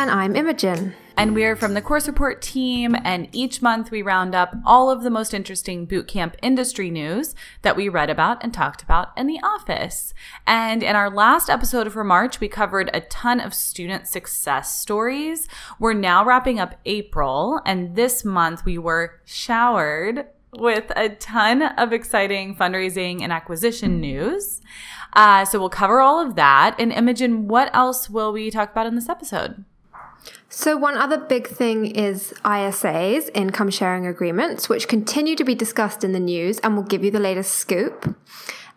And I'm Imogen. And we're from the Course Report team, and each month we round up all of the most interesting bootcamp industry news that we read about and talked about in the office. And in our last episode for March, we covered a ton of student success stories. We're now wrapping up April, and this month we were showered with a ton of exciting fundraising and acquisition news. Uh, so we'll cover all of that. And Imogen, what else will we talk about in this episode? So, one other big thing is ISAs, income sharing agreements, which continue to be discussed in the news and will give you the latest scoop.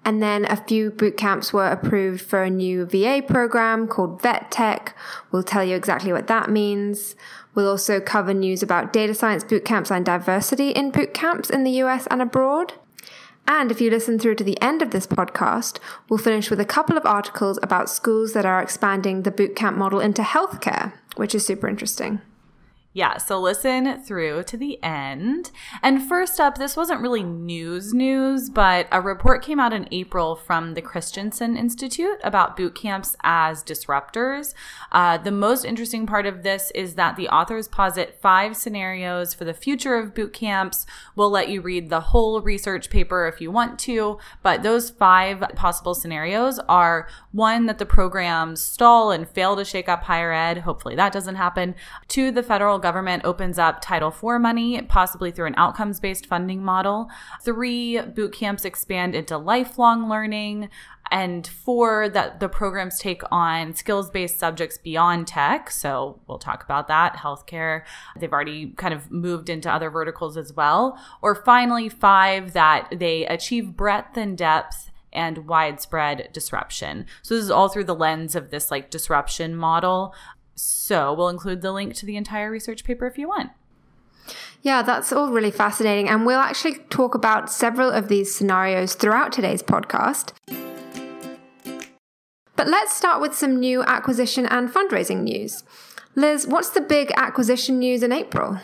And then a few boot camps were approved for a new VA program called Vet Tech. We'll tell you exactly what that means. We'll also cover news about data science boot camps and diversity in boot camps in the US and abroad. And if you listen through to the end of this podcast, we'll finish with a couple of articles about schools that are expanding the bootcamp model into healthcare which is super interesting. Yeah, so listen through to the end. And first up, this wasn't really news news, but a report came out in April from the Christensen Institute about boot camps as disruptors. Uh, the most interesting part of this is that the authors posit five scenarios for the future of boot camps. We'll let you read the whole research paper if you want to, but those five possible scenarios are one, that the programs stall and fail to shake up higher ed. Hopefully that doesn't happen. Two, the federal government opens up Title IV money, possibly through an outcomes based funding model. Three, boot camps expand into lifelong learning. And four, that the programs take on skills based subjects beyond tech. So we'll talk about that. Healthcare, they've already kind of moved into other verticals as well. Or finally, five, that they achieve breadth and depth and widespread disruption. So this is all through the lens of this like disruption model. So we'll include the link to the entire research paper if you want. Yeah, that's all really fascinating. And we'll actually talk about several of these scenarios throughout today's podcast. But let's start with some new acquisition and fundraising news. Liz, what's the big acquisition news in April?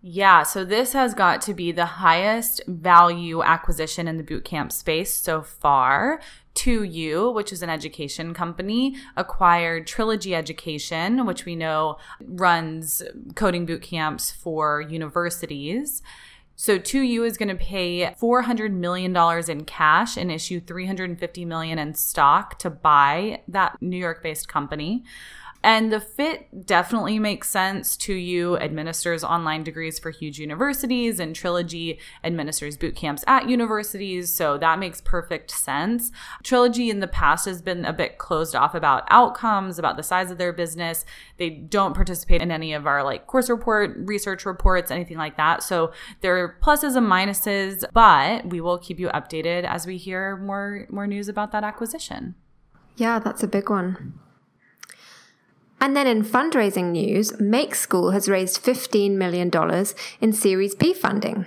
Yeah, so this has got to be the highest value acquisition in the bootcamp space so far. 2U, which is an education company, acquired Trilogy Education, which we know runs coding boot camps for universities. So 2U is going to pay $400 million in cash and issue 350 million in stock to buy that New York-based company. And the fit definitely makes sense 2U, administers online degrees for huge universities, and Trilogy administers boot camps at universities. So that makes perfect sense. Trilogy in the past has been a bit closed off about outcomes, about the size of their business. They don't participate in any of our like course report, research reports, anything like that. So there are pluses and minuses, but we will keep you updated as we hear more more news about that acquisition. Yeah, that's a big one. And then in fundraising news, Make School has raised $15 million in Series B funding.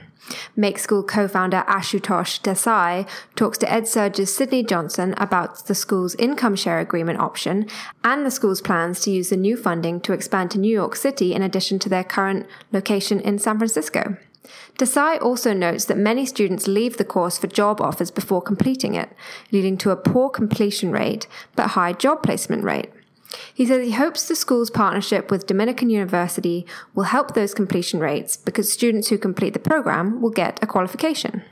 Make School co-founder Ashutosh Desai talks to Ed EdSurge's Sydney Johnson about the school's income share agreement option and the school's plans to use the new funding to expand to New York City in addition to their current location in San Francisco. Desai also notes that many students leave the course for job offers before completing it, leading to a poor completion rate but high job placement rate. He says he hopes the school's partnership with Dominican University will help those completion rates because students who complete the program will get a qualification.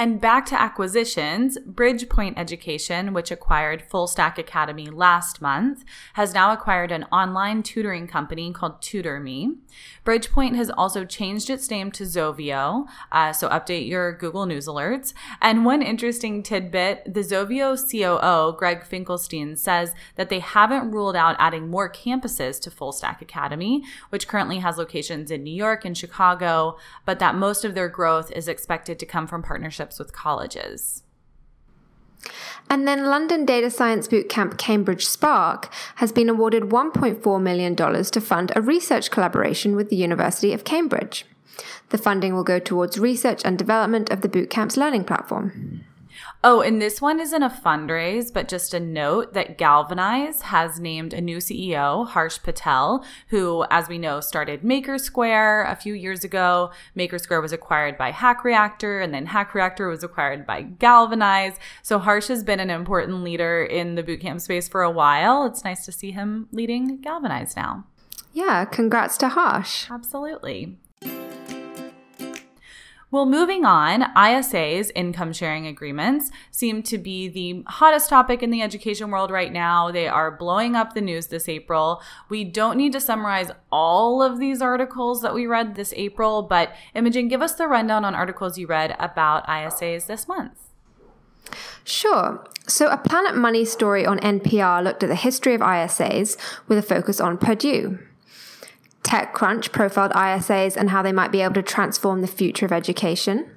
And back to acquisitions, Bridgepoint Education, which acquired Full Stack Academy last month, has now acquired an online tutoring company called TutorMe. Bridgepoint has also changed its name to Zovio, uh, so update your Google News alerts. And one interesting tidbit the Zovio COO, Greg Finkelstein, says that they haven't ruled out adding more campuses to Full Stack Academy, which currently has locations in New York and Chicago, but that most of their growth is expected to come from partnerships with colleges. And then London Data Science Bootcamp Cambridge Spark has been awarded $1.4 million to fund a research collaboration with the University of Cambridge. The funding will go towards research and development of the bootcamp's learning platform. Oh, and this one isn't a fundraise, but just a note that Galvanize has named a new CEO, Harsh Patel, who, as we know, started Maker Square a few years ago. Maker Square was acquired by Hack Reactor, and then Hack Reactor was acquired by Galvanize. So Harsh has been an important leader in the bootcamp space for a while. It's nice to see him leading Galvanize now. Yeah, congrats to Harsh. Absolutely. Well, moving on, ISAs, income sharing agreements, seem to be the hottest topic in the education world right now. They are blowing up the news this April. We don't need to summarize all of these articles that we read this April, but Imogen, give us the rundown on articles you read about ISAs this month. Sure. So, a Planet Money story on NPR looked at the history of ISAs with a focus on Purdue. TechCrunch profiled ISAs and how they might be able to transform the future of education.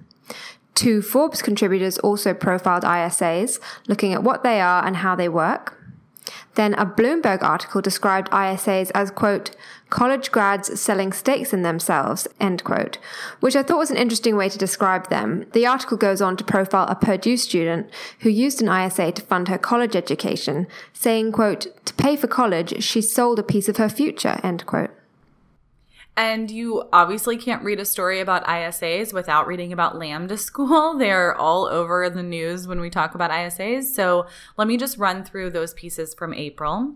Two Forbes contributors also profiled ISAs, looking at what they are and how they work. Then a Bloomberg article described ISAs as, quote, college grads selling stakes in themselves, end quote, which I thought was an interesting way to describe them. The article goes on to profile a Purdue student who used an ISA to fund her college education, saying, quote, to pay for college, she sold a piece of her future, end quote. And you obviously can't read a story about ISAs without reading about Lambda School. They're all over the news when we talk about ISAs. So let me just run through those pieces from April.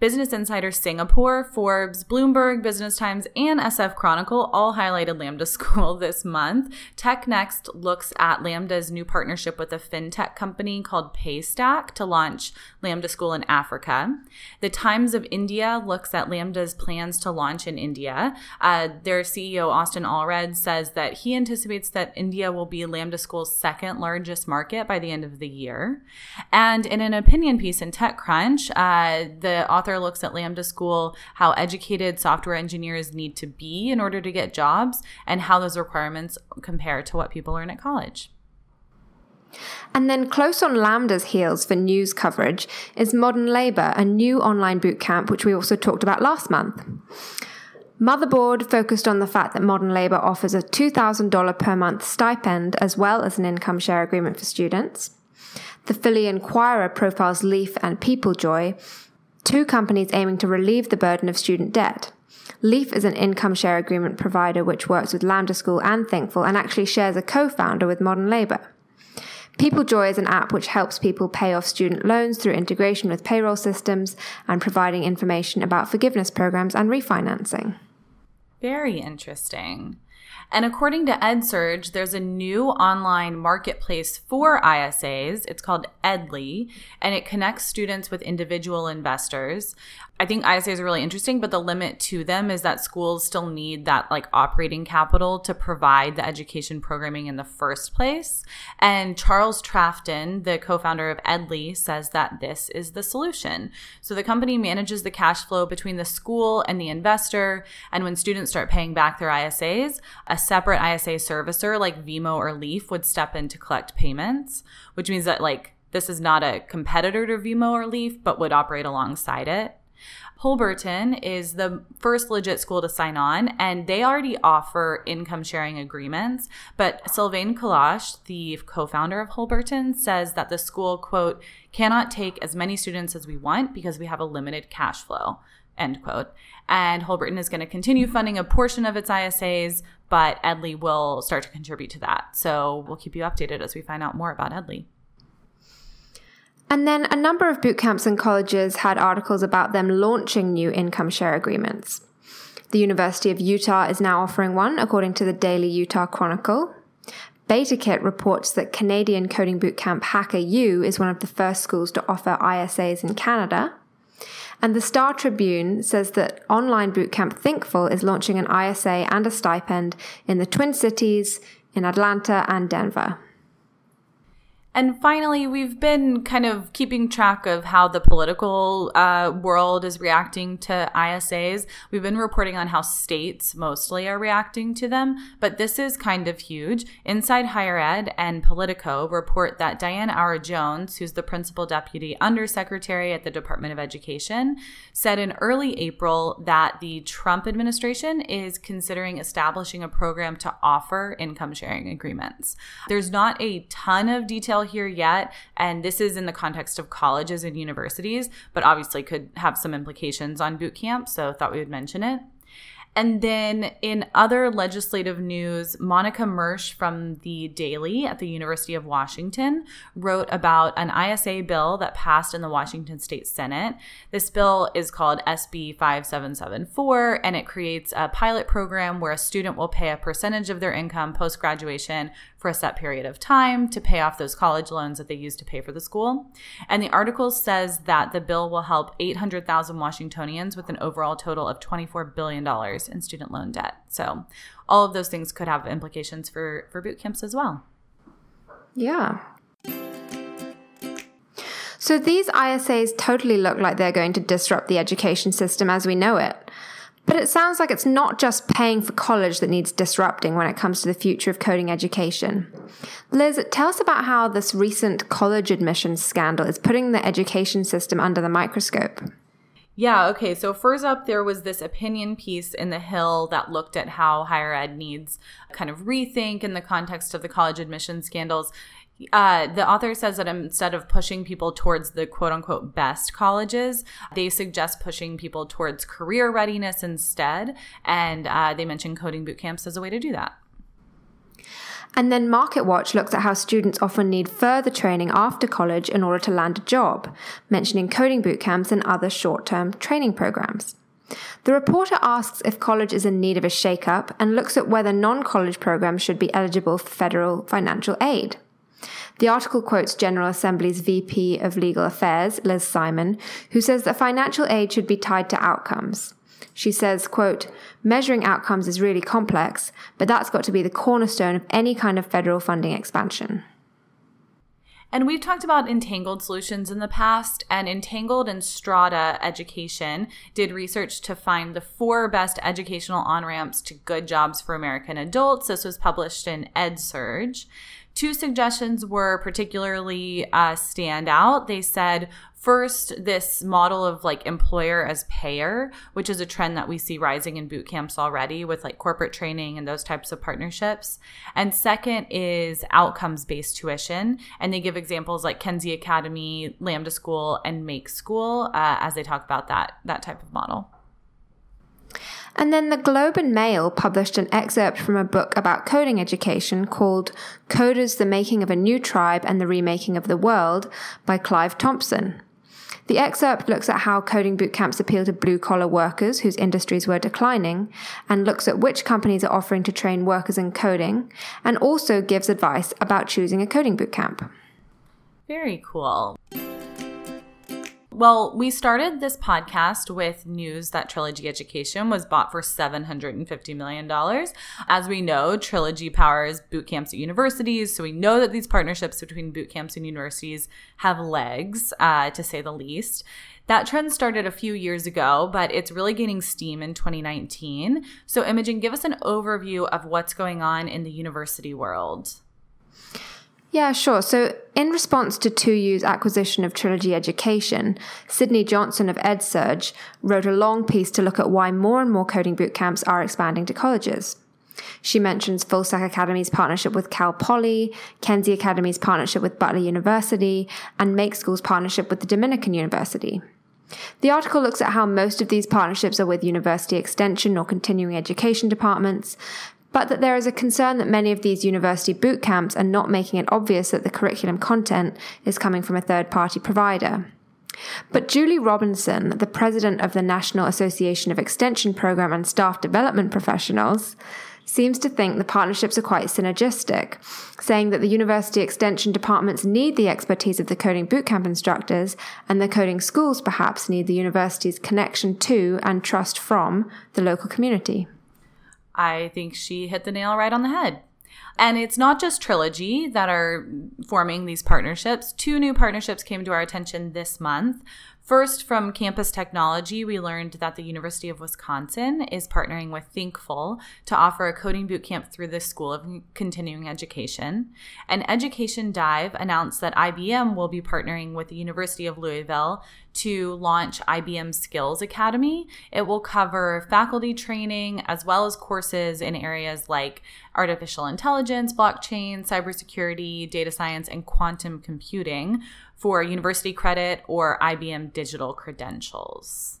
Business Insider Singapore, Forbes, Bloomberg, Business Times, and SF Chronicle all highlighted Lambda School this month. TechNext looks at Lambda's new partnership with a fintech company called Paystack to launch Lambda School in Africa. The Times of India looks at Lambda's plans to launch in India. Uh, their CEO, Austin Allred, says that he anticipates that India will be Lambda School's second largest market by the end of the year. And in an opinion piece in TechCrunch, uh, the author author looks at Lambda School, how educated software engineers need to be in order to get jobs, and how those requirements compare to what people learn at college. And then close on Lambda's heels for news coverage is Modern Labor, a new online bootcamp, which we also talked about last month. Motherboard focused on the fact that Modern Labor offers a $2,000 per month stipend as well as an income share agreement for students. The Philly Inquirer profiles Leaf and PeopleJoy, two companies aiming to relieve the burden of student debt. Leaf is an income share agreement provider which works with Lambda School and Thinkful and actually shares a co founder with Modern Labor. PeopleJoy is an app which helps people pay off student loans through integration with payroll systems and providing information about forgiveness programs and refinancing. Very interesting. And according to EdSurge, there's a new online marketplace for ISAs. It's called Edly, and it connects students with individual investors. I think ISAs are really interesting, but the limit to them is that schools still need that like operating capital to provide the education programming in the first place. And Charles Trafton, the co-founder of Edly, says that this is the solution. So the company manages the cash flow between the school and the investor. And when students start paying back their ISAs, a separate ISA servicer like Vemo or Leaf would step in to collect payments, which means that like this is not a competitor to Vemo or Leaf, but would operate alongside it. Holberton is the first legit school to sign on, and they already offer income sharing agreements. But Sylvain Kalache, the co founder of Holberton, says that the school, quote, cannot take as many students as we want because we have a limited cash flow, end quote. And Holberton is going to continue funding a portion of its ISAs, but Edly will start to contribute to that. So we'll keep you updated as we find out more about Edly. And then a number of boot camps and colleges had articles about them launching new income share agreements. The University of Utah is now offering one, according to the Daily Utah Chronicle. BetaKit reports that Canadian coding bootcamp HackerU is one of the first schools to offer ISAs in Canada. And the Star Tribune says that online bootcamp Thinkful is launching an ISA and a stipend in the Twin Cities, in Atlanta, and Denver. And finally, we've been kind of keeping track of how the political uh, world is reacting to ISAs. We've been reporting on how states mostly are reacting to them, but this is kind of huge. Inside Higher Ed and Politico report that Diane Auer Jones, who's the principal deputy undersecretary at the Department of Education, said in early April that the Trump administration is considering establishing a program to offer income sharing agreements. There's not a ton of detail here yet. And this is in the context of colleges and universities, but obviously could have some implications on boot camp. So thought we would mention it. And then in other legislative news, Monica Mursch from the Daily at the University of Washington wrote about an ISA bill that passed in the Washington State Senate. This bill is called SB 5774, and it creates a pilot program where a student will pay a percentage of their income post graduation for a set period of time to pay off those college loans that they used to pay for the school. And the article says that the bill will help 800,000 Washingtonians with an overall total of $24 billion in student loan debt. So all of those things could have implications for, for boot camps as well. Yeah. So these ISAs totally look like they're going to disrupt the education system as we know it. But it sounds like it's not just paying for college that needs disrupting when it comes to the future of coding education. Liz, tell us about how this recent college admissions scandal is putting the education system under the microscope. Yeah, okay. So, first up, there was this opinion piece in The Hill that looked at how higher ed needs kind of rethink in the context of the college admission scandals. Uh, the author says that instead of pushing people towards the quote unquote best colleges, they suggest pushing people towards career readiness instead. And uh, they mention coding boot camps as a way to do that. And then MarketWatch looks at how students often need further training after college in order to land a job, mentioning coding boot camps and other short term training programs. The reporter asks if college is in need of a shake-up and looks at whether non college programs should be eligible for federal financial aid. The article quotes General Assembly's VP of Legal Affairs, Liz Simon, who says that financial aid should be tied to outcomes. She says, quote, measuring outcomes is really complex, but that's got to be the cornerstone of any kind of federal funding expansion. And we've talked about entangled solutions in the past, and Entangled and Strata Education did research to find the four best educational on ramps to good jobs for American adults. This was published in EdSurge. Two suggestions were particularly uh, stand out. They said, first, this model of like employer as payer, which is a trend that we see rising in boot camps already with like corporate training and those types of partnerships. And second is outcomes based tuition. And they give examples like Kenzie Academy, Lambda School, and Make School uh, as they talk about that, that type of model. And then the Globe and Mail published an excerpt from a book about coding education called Coders the Making of a New Tribe and the Remaking of the World by Clive Thompson. The excerpt looks at how coding boot camps appeal to blue collar workers whose industries were declining, and looks at which companies are offering to train workers in coding, and also gives advice about choosing a coding boot camp. Very cool. Well, we started this podcast with news that Trilogy Education was bought for $750 million. As we know, Trilogy powers boot camps at universities. So we know that these partnerships between boot camps and universities have legs, uh, to say the least. That trend started a few years ago, but it's really gaining steam in 2019. So, Imogen, give us an overview of what's going on in the university world. Yeah, sure. So, in response to 2U's acquisition of Trilogy Education, Sydney Johnson of EdSurge wrote a long piece to look at why more and more coding boot camps are expanding to colleges. She mentions Full Stack Academy's partnership with Cal Poly, Kenzie Academy's partnership with Butler University, and Make School's partnership with the Dominican University. The article looks at how most of these partnerships are with university extension or continuing education departments, but that there is a concern that many of these university boot camps are not making it obvious that the curriculum content is coming from a third party provider. But Julie Robinson, the president of the National Association of Extension Program and Staff Development Professionals, seems to think the partnerships are quite synergistic, saying that the university extension departments need the expertise of the coding bootcamp instructors, and the coding schools perhaps need the university's connection to and trust from the local community. I think she hit the nail right on the head. And it's not just Trilogy that are forming these partnerships. Two new partnerships came to our attention this month. First, from campus technology, we learned that the University of Wisconsin is partnering with Thinkful to offer a coding bootcamp through the School of Continuing Education. And Education Dive announced that IBM will be partnering with the University of Louisville to launch IBM Skills Academy. It will cover faculty training as well as courses in areas like artificial intelligence, blockchain, cybersecurity, data science, and quantum computing for university credit or IBM digital credentials.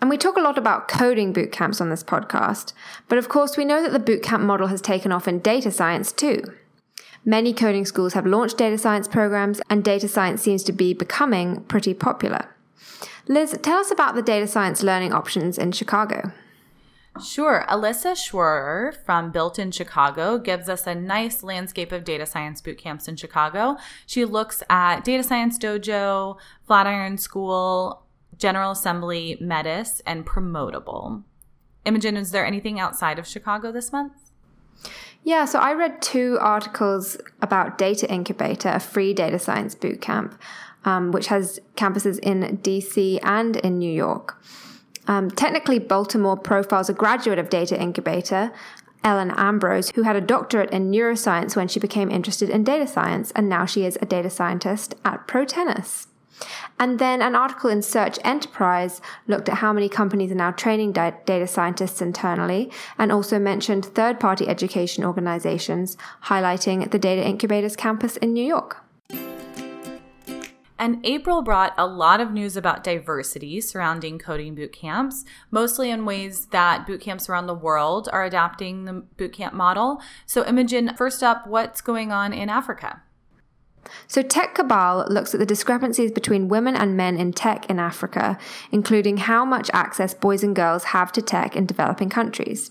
And we talk a lot about coding bootcamps on this podcast, but of course, we know that the bootcamp model has taken off in data science too. Many coding schools have launched data science programs, and data science seems to be becoming pretty popular. Liz, tell us about the data science learning options in Chicago. Sure. Alyssa Schwerer from Built in Chicago gives us a nice landscape of data science boot camps in Chicago. She looks at Data Science Dojo, Flatiron School, General Assembly, Metis, and Promotable. Imogen, is there anything outside of Chicago this month? Yeah, so I read two articles about Data Incubator, a free data science bootcamp, um, which has campuses in DC and in New York. Um, technically, Baltimore profiles a graduate of Data Incubator, Ellen Ambrose, who had a doctorate in neuroscience when she became interested in data science, and now she is a data scientist at Protenus. And then an article in Search Enterprise looked at how many companies are now training data scientists internally and also mentioned third party education organizations, highlighting the Data Incubators campus in New York. And April brought a lot of news about diversity surrounding coding boot camps, mostly in ways that boot camps around the world are adapting the boot camp model. So, Imogen, first up, what's going on in Africa? So, Tech Cabal looks at the discrepancies between women and men in tech in Africa, including how much access boys and girls have to tech in developing countries.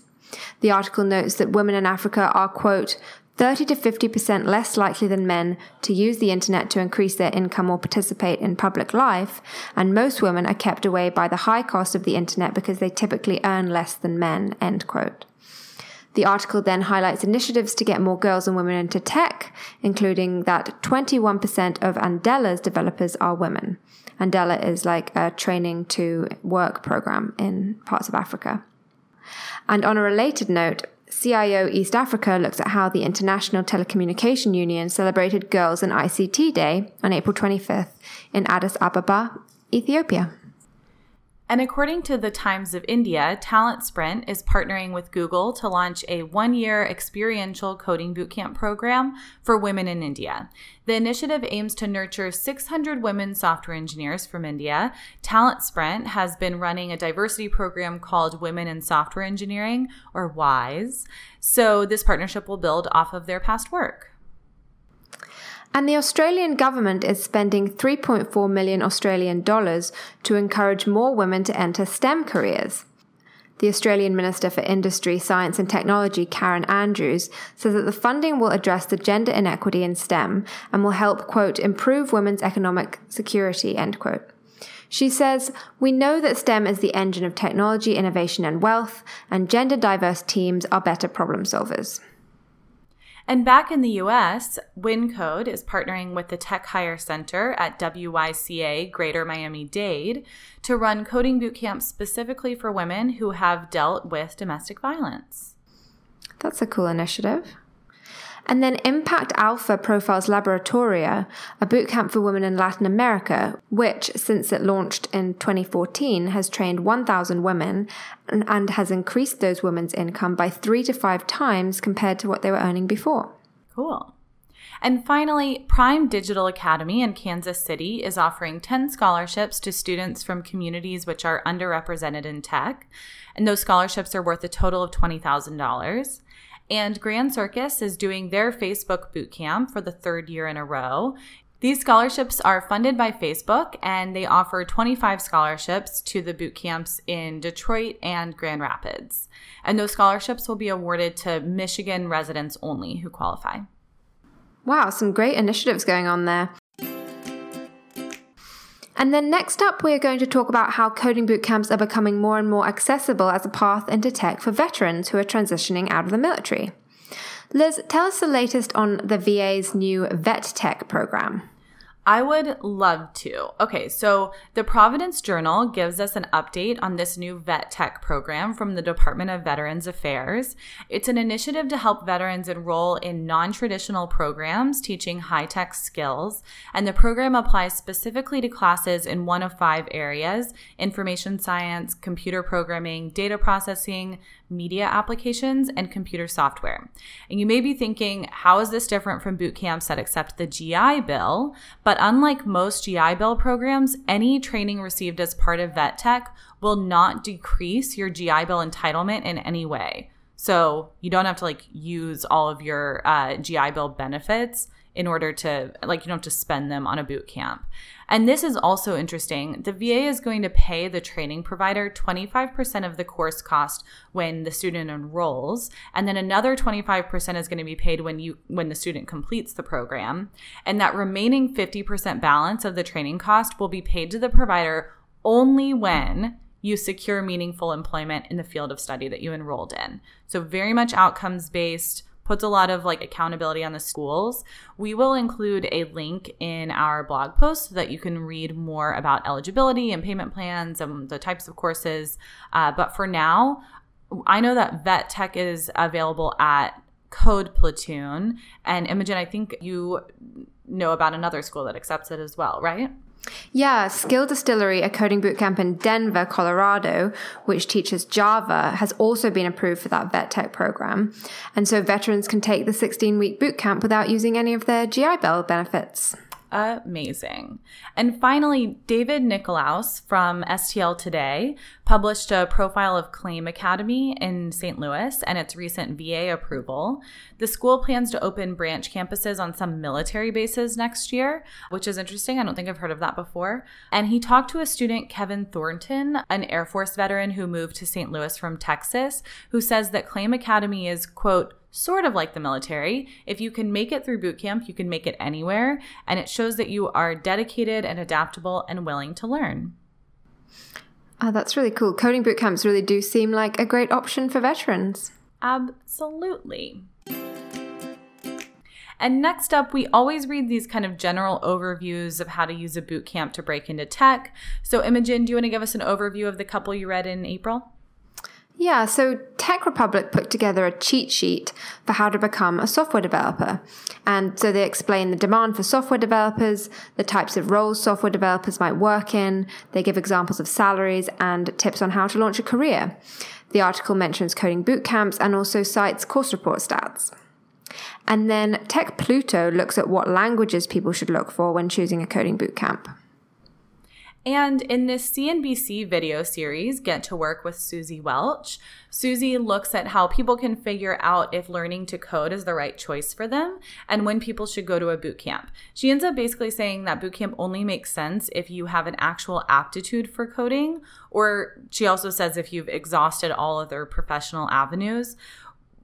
The article notes that women in Africa are, quote, 30 to 50% less likely than men to use the internet to increase their income or participate in public life, and most women are kept away by the high cost of the internet because they typically earn less than men, end quote. The article then highlights initiatives to get more girls and women into tech, including that 21% of Andela's developers are women. Andela is like a training to work program in parts of Africa. And on a related note, CIO East Africa looks at how the International Telecommunication Union celebrated Girls in ICT Day on April 25th in Addis Ababa, Ethiopia. And according to the Times of India, Talent Sprint is partnering with Google to launch a one year experiential coding bootcamp program for women in India. The initiative aims to nurture 600 women software engineers from India. Talent Sprint has been running a diversity program called Women in Software Engineering, or WISE. So this partnership will build off of their past work. And the Australian government is spending 3.4 million Australian dollars to encourage more women to enter STEM careers. The Australian Minister for Industry, Science and Technology, Karen Andrews, says that the funding will address the gender inequity in STEM and will help, quote, improve women's economic security, end quote. She says, We know that STEM is the engine of technology, innovation, and wealth, and gender diverse teams are better problem solvers. And back in the US, WinCode is partnering with the Tech Hire Center at WYCA Greater Miami Dade to run coding boot camps specifically for women who have dealt with domestic violence. That's a cool initiative. And then Impact Alpha profiles Laboratoria, a bootcamp for women in Latin America, which, since it launched in 2014, has trained 1,000 women and, and has increased those women's income by three to five times compared to what they were earning before. Cool. And finally, Prime Digital Academy in Kansas City is offering 10 scholarships to students from communities which are underrepresented in tech. And those scholarships are worth a total of $20,000. And Grand Circus is doing their Facebook boot camp for the third year in a row. These scholarships are funded by Facebook and they offer 25 scholarships to the boot camps in Detroit and Grand Rapids. And those scholarships will be awarded to Michigan residents only who qualify. Wow, some great initiatives going on there. And then next up, we're going to talk about how coding boot camps are becoming more and more accessible as a path into tech for veterans who are transitioning out of the military. Liz, tell us the latest on the VA's new Vet Tech program. I would love to. Okay, so the Providence Journal gives us an update on this new Vet Tech program from the Department of Veterans Affairs. It's an initiative to help veterans enroll in non traditional programs teaching high tech skills, and the program applies specifically to classes in one of five areas information science, computer programming, data processing, media applications, and computer software. And you may be thinking, how is this different from boot camps that accept the GI Bill? But unlike most GI Bill programs, any training received as part of Vet Tech will not decrease your GI Bill entitlement in any way. So you don't have to like use all of your uh, GI Bill benefits in order to like you don't have to spend them on a boot camp. And this is also interesting. The VA is going to pay the training provider 25% of the course cost when the student enrolls, and then another 25% is going to be paid when you when the student completes the program. And that remaining 50% balance of the training cost will be paid to the provider only when you secure meaningful employment in the field of study that you enrolled in. So very much outcomes based puts a lot of like accountability on the schools. We will include a link in our blog post so that you can read more about eligibility and payment plans and the types of courses. Uh, but for now, I know that Vet Tech is available at Code Platoon. And Imogen, I think you know about another school that accepts it as well, right? Yeah, Skill Distillery, a coding bootcamp in Denver, Colorado, which teaches Java, has also been approved for that vet tech program. And so veterans can take the 16 week bootcamp without using any of their GI Bill benefits amazing. And finally, David Nicklaus from STL Today published a profile of Claim Academy in St. Louis and its recent VA approval. The school plans to open branch campuses on some military bases next year, which is interesting. I don't think I've heard of that before. And he talked to a student, Kevin Thornton, an Air Force veteran who moved to St. Louis from Texas, who says that Claim Academy is, quote, sort of like the military. If you can make it through boot camp, you can make it anywhere. And it shows that you are dedicated and adaptable and willing to learn. Oh, that's really cool. Coding boot camps really do seem like a great option for veterans. Absolutely. And next up, we always read these kind of general overviews of how to use a boot camp to break into tech. So, Imogen, do you want to give us an overview of the couple you read in April? Yeah, so Tech Republic put together a cheat sheet for how to become a software developer. And so they explain the demand for software developers, the types of roles software developers might work in, they give examples of salaries and tips on how to launch a career. The article mentions coding boot camps and also cites course report stats. And then Tech Pluto looks at what languages people should look for when choosing a coding boot camp. And in this CNBC video series, Get to Work with Suzy Welch, Suzy looks at how people can figure out if learning to code is the right choice for them and when people should go to a boot camp. She ends up basically saying that boot camp only makes sense if you have an actual aptitude for coding, or she also says if you've exhausted all other professional avenues.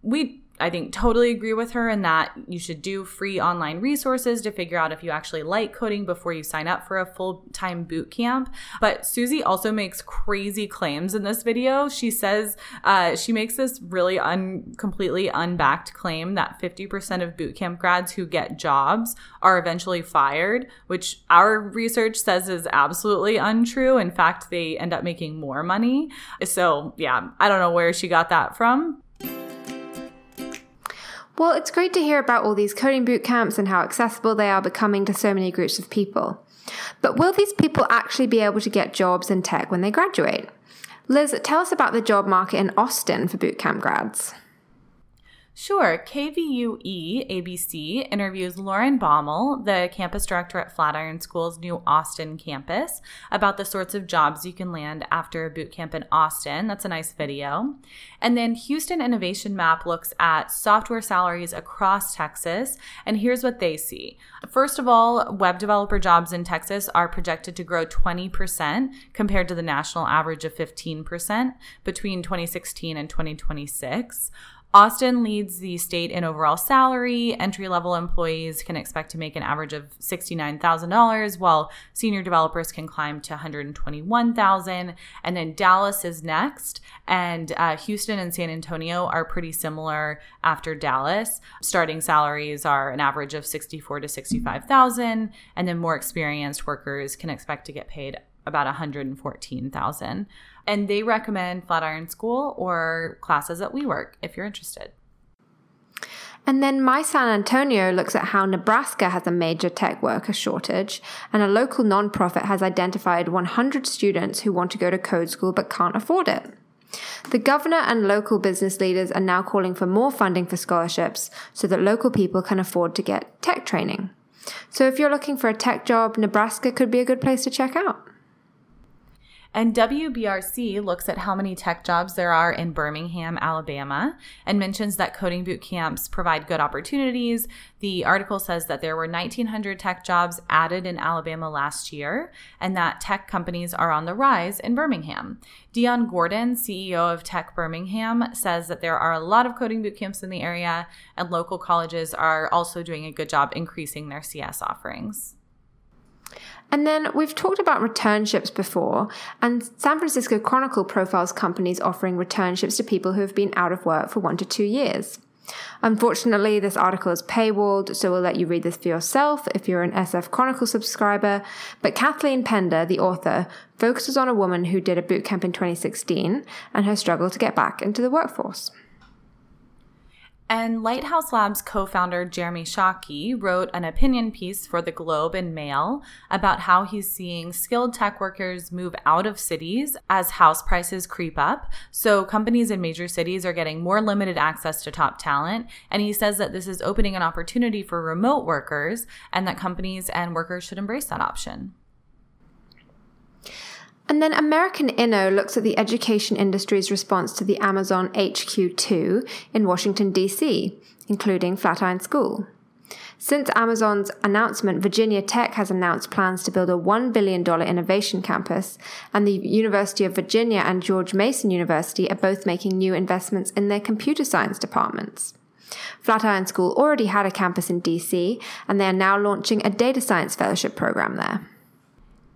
We I think totally agree with her in that you should do free online resources to figure out if you actually like coding before you sign up for a full time boot camp. But Suzy also makes crazy claims in this video. She says uh, she makes this really un- completely unbacked claim that 50% of boot camp grads who get jobs are eventually fired, which our research says is absolutely untrue. In fact, they end up making more money. So, yeah, I don't know where she got that from, well, it's great to hear about all these coding boot camps and how accessible they are becoming to so many groups of people. But will these people actually be able to get jobs in tech when they graduate? Liz, tell us about the job market in Austin for bootcamp grads. Sure. KVUE ABC interviews Lauren Baumel, the campus director at Flatiron School's new Austin campus, about the sorts of jobs you can land after a boot camp in Austin. That's a nice video. And then Houston Innovation Map looks at software salaries across Texas, and here's what they see. First of all, web developer jobs in Texas are projected to grow 20% compared to the national average of 15% between 2016 and 2026. Austin leads the state in overall salary. Entry level employees can expect to make an average of $69,000, while senior developers can climb to 121,000. And then Dallas is next, and uh, Houston and San Antonio are pretty similar after Dallas. Starting salaries are an average of 64 to 65,000, and then more experienced workers can expect to get paid about 114,000. And they recommend Flatiron School or classes at WeWork if you're interested. And then My San Antonio looks at how Nebraska has a major tech worker shortage, and a local nonprofit has identified 100 students who want to go to code school but can't afford it. The governor and local business leaders are now calling for more funding for scholarships so that local people can afford to get tech training. So if you're looking for a tech job, Nebraska could be a good place to check out. And WBRC looks at how many tech jobs there are in Birmingham, Alabama, and mentions that coding boot camps provide good opportunities. The article says that there were 1,900 tech jobs added in Alabama last year, and that tech companies are on the rise in Birmingham. Deon Gordon, CEO of Tech Birmingham, says that there are a lot of coding boot camps in the area, and local colleges are also doing a good job increasing their CS offerings. And then we've talked about returnships before, and San Francisco Chronicle profiles companies offering returnships to people who have been out of work for one to two years. Unfortunately, this article is paywalled, so we'll let you read this for yourself if you're an SF Chronicle subscriber. But Kathleen Pender, the author, focuses on a woman who did a bootcamp in 2016 and her struggle to get back into the workforce. And Lighthouse Labs co founder Jeremy Shaki wrote an opinion piece for the Globe and Mail about how he's seeing skilled tech workers move out of cities as house prices creep up. So, companies in major cities are getting more limited access to top talent. And he says that this is opening an opportunity for remote workers and that companies and workers should embrace that option. And then American Inno looks at the education industry's response to the Amazon HQ2 in Washington, D.C., including Flatiron School. Since Amazon's announcement, Virginia Tech has announced plans to build a $1 billion innovation campus, and the University of Virginia and George Mason University are both making new investments in their computer science departments. Flatiron School already had a campus in DC, and they are now launching a data science fellowship program there.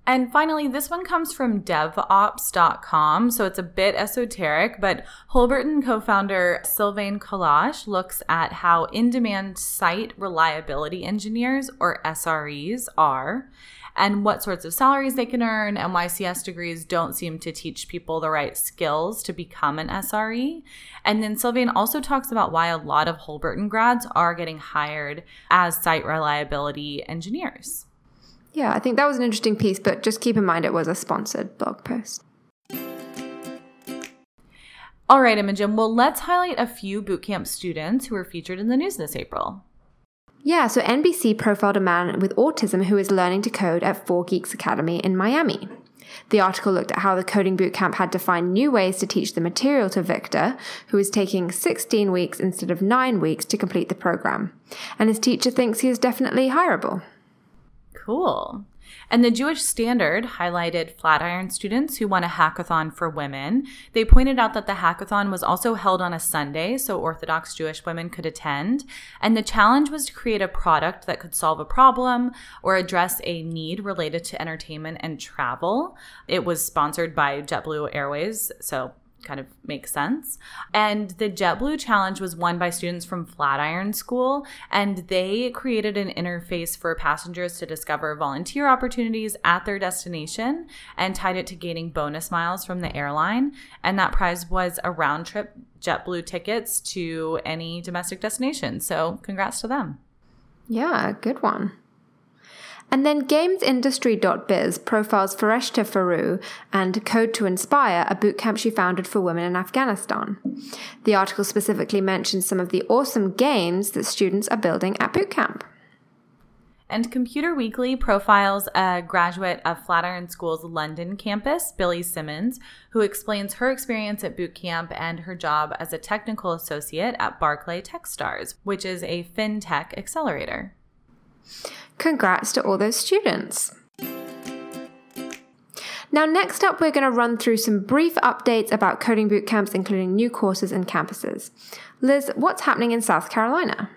And finally, this one comes from devops.com. So it's a bit esoteric, but Holberton co founder Sylvain Kalache looks at how in demand site reliability engineers, or SREs, are and what sorts of salaries they can earn, and why CS degrees don't seem to teach people the right skills to become an SRE. And then Sylvain also talks about why a lot of Holberton grads are getting hired as site reliability engineers. Yeah, I think that was an interesting piece, but just keep in mind it was a sponsored blog post. All right, Imogen. Well, let's highlight a few bootcamp students who were featured in the news this April. Yeah, so NBC profiled a man with autism who is learning to code at 4Geeks Academy in Miami. The article looked at how the coding bootcamp had to find new ways to teach the material to Victor, who is taking 16 weeks instead of 9 weeks to complete the program. And his teacher thinks he is definitely hireable. Cool. And the Jewish Standard highlighted Flatiron students who won a hackathon for women. They pointed out that the hackathon was also held on a Sunday, so Orthodox Jewish women could attend. And the challenge was to create a product that could solve a problem or address a need related to entertainment and travel. It was sponsored by JetBlue Airways, so kind of makes sense. And the JetBlue Challenge was won by students from Flatiron School, and they created an interface for passengers to discover volunteer opportunities at their destination and tied it to gaining bonus miles from the airline. And that prize was a round trip JetBlue tickets to any domestic destination. So, congrats to them. Yeah, good one. And then gamesindustry.biz profiles Fereshteh Forough and Code to Inspire, a bootcamp she founded for women in Afghanistan. The article specifically mentions some of the awesome games that students are building at bootcamp. And Computer Weekly profiles a graduate of Flatiron School's London campus, Billy Simmons, who explains her experience at bootcamp and her job as a technical associate at Barclay Techstars, which is a fintech accelerator. Congrats to all those students. Now, next up, we're going to run through some brief updates about coding boot camps, including new courses and campuses. Liz, what's happening in South Carolina?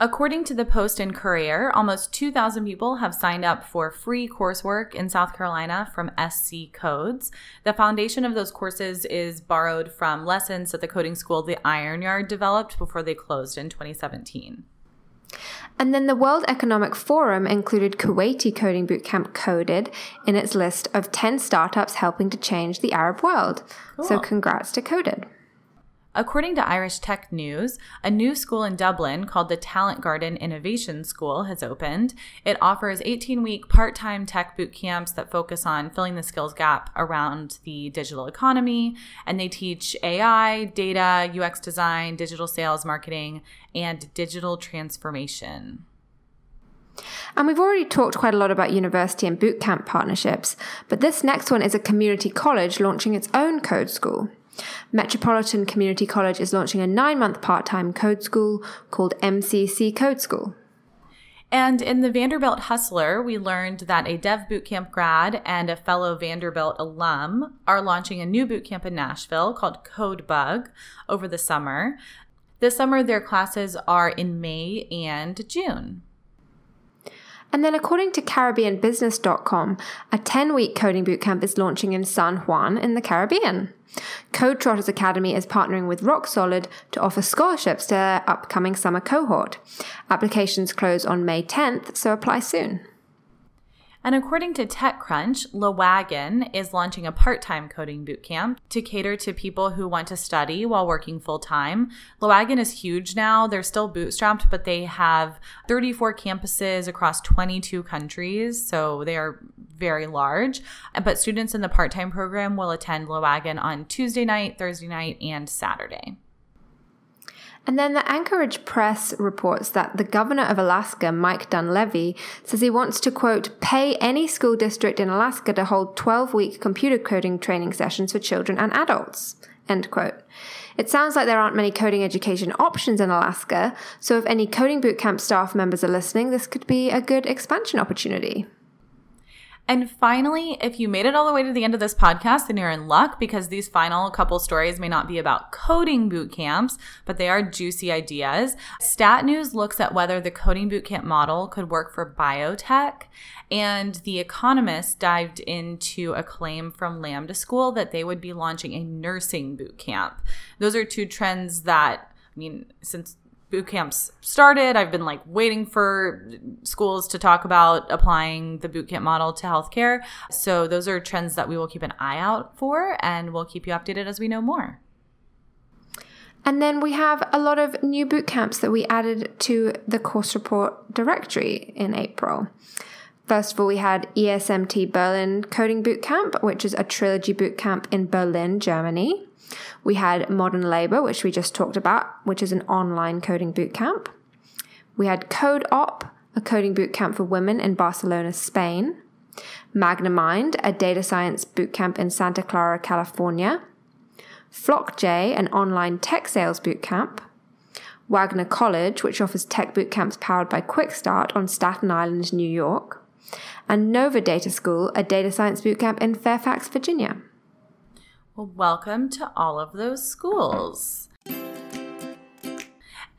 According to the Post and Courier, almost 2,000 people have signed up for free coursework in South Carolina from SC Codes. The foundation of those courses is borrowed from lessons that the coding school The Iron Yard developed before they closed in 2017. And then the World Economic Forum included Kuwaiti coding bootcamp Coded in its list of 10 startups helping to change the Arab world. Cool. So congrats to Coded. According to Irish Tech News, a new school in Dublin called the Talent Garden Innovation School has opened. It offers 18 week part time tech boot camps that focus on filling the skills gap around the digital economy. And they teach AI, data, UX design, digital sales, marketing, and digital transformation. And we've already talked quite a lot about university and bootcamp partnerships, but this next one is a community college launching its own code school. Metropolitan Community College is launching a nine month part time code school called MCC Code School. And in the Vanderbilt Hustler, we learned that a Dev Bootcamp grad and a fellow Vanderbilt alum are launching a new bootcamp in Nashville called Code Bug over the summer. This summer, their classes are in May and June. And then, according to CaribbeanBusiness.com, a 10 week coding bootcamp is launching in San Juan in the Caribbean. Code Trotters Academy is partnering with Rock Solid to offer scholarships to their upcoming summer cohort. Applications close on May 10th, so apply soon. And according to TechCrunch, LeWagon is launching a part time coding bootcamp to cater to people who want to study while working full time. LeWagon is huge now. They're still bootstrapped, but they have 34 campuses across 22 countries. So they are very large. But students in the part time program will attend LeWagon on Tuesday night, Thursday night, and Saturday. And then the Anchorage Press reports that the governor of Alaska, Mike Dunleavy, says he wants to, quote, pay any school district in Alaska to hold 12 week computer coding training sessions for children and adults, end quote. It sounds like there aren't many coding education options in Alaska, so if any coding bootcamp staff members are listening, this could be a good expansion opportunity. And finally, if you made it all the way to the end of this podcast, then you're in luck because these final couple stories may not be about coding boot camps, but they are juicy ideas. Stat News looks at whether the coding bootcamp model could work for biotech. And The Economist dived into a claim from Lambda School that they would be launching a nursing boot camp. Those are two trends that, I mean, since boot camps started. I've been like waiting for schools to talk about applying the boot camp model to healthcare. So those are trends that we will keep an eye out for and we'll keep you updated as we know more. And then we have a lot of new boot camps that we added to the course report directory in April. First of all, we had ESMT Berlin Coding Bootcamp, which is a trilogy bootcamp in Berlin, Germany. We had Modern Labor, which we just talked about, which is an online coding bootcamp. We had Code Op, a coding bootcamp for women in Barcelona, Spain. Magnamind, a data science bootcamp in Santa Clara, California. Flockjay, an online tech sales bootcamp. Wagner College, which offers tech bootcamps powered by Quickstart on Staten Island, New York. And Nova Data School, a data science bootcamp in Fairfax, Virginia. Well, welcome to all of those schools.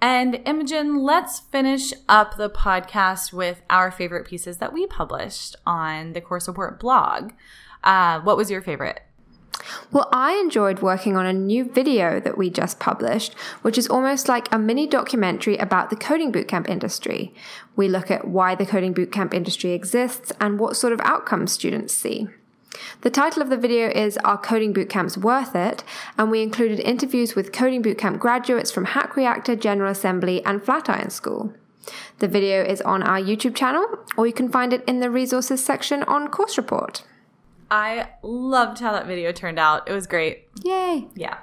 And Imogen, let's finish up the podcast with our favorite pieces that we published on the Course Report blog. Uh, what was your favorite? Well, I enjoyed working on a new video that we just published, which is almost like a mini documentary about the coding bootcamp industry. We look at why the coding bootcamp industry exists and what sort of outcomes students see. The title of the video is Are Coding Bootcamps Worth It? And we included interviews with Coding Bootcamp graduates from Hack Reactor, General Assembly, and Flatiron School. The video is on our YouTube channel, or you can find it in the resources section on Course Report. I loved how that video turned out. It was great. Yay. Yeah.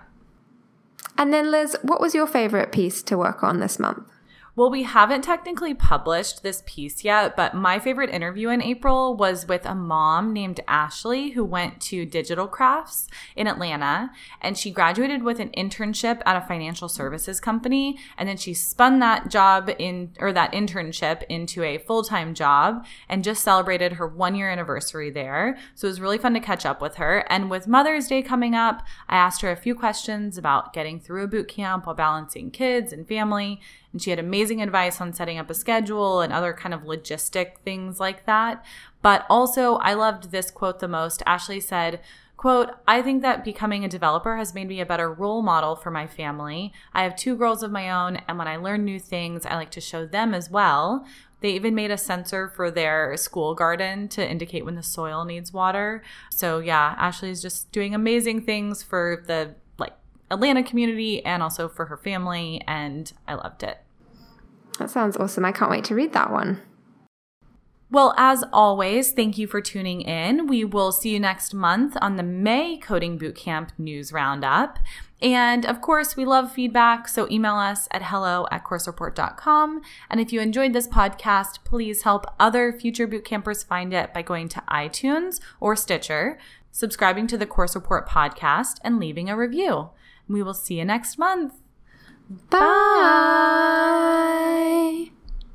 And then, Liz, what was your favorite piece to work on this month? Well, we haven't technically published this piece yet, but my favorite interview in April was with a mom named Ashley who went to Digital Crafts in Atlanta. And she graduated with an internship at a financial services company. And then she spun that job in, or that internship into a full time job and just celebrated her one year anniversary there. So it was really fun to catch up with her. And with Mother's Day coming up, I asked her a few questions about getting through a boot camp while balancing kids and family and she had amazing advice on setting up a schedule and other kind of logistic things like that. But also, I loved this quote the most. Ashley said, quote i think that becoming a developer has made me a better role model for my family i have two girls of my own and when i learn new things i like to show them as well they even made a sensor for their school garden to indicate when the soil needs water so yeah ashley is just doing amazing things for the like Atlanta community and also for her family. And I loved it. That sounds awesome. I can't wait to read that one. Well, as always, thank you for tuning in. We will see you next month on the May Coding Bootcamp News Roundup. And of course, we love feedback, so email us at hello at coursereport.com. And if you enjoyed this podcast, please help other future bootcampers find it by going to iTunes or Stitcher, subscribing to the Course Report podcast, and leaving a review. We will see you next month. Bye.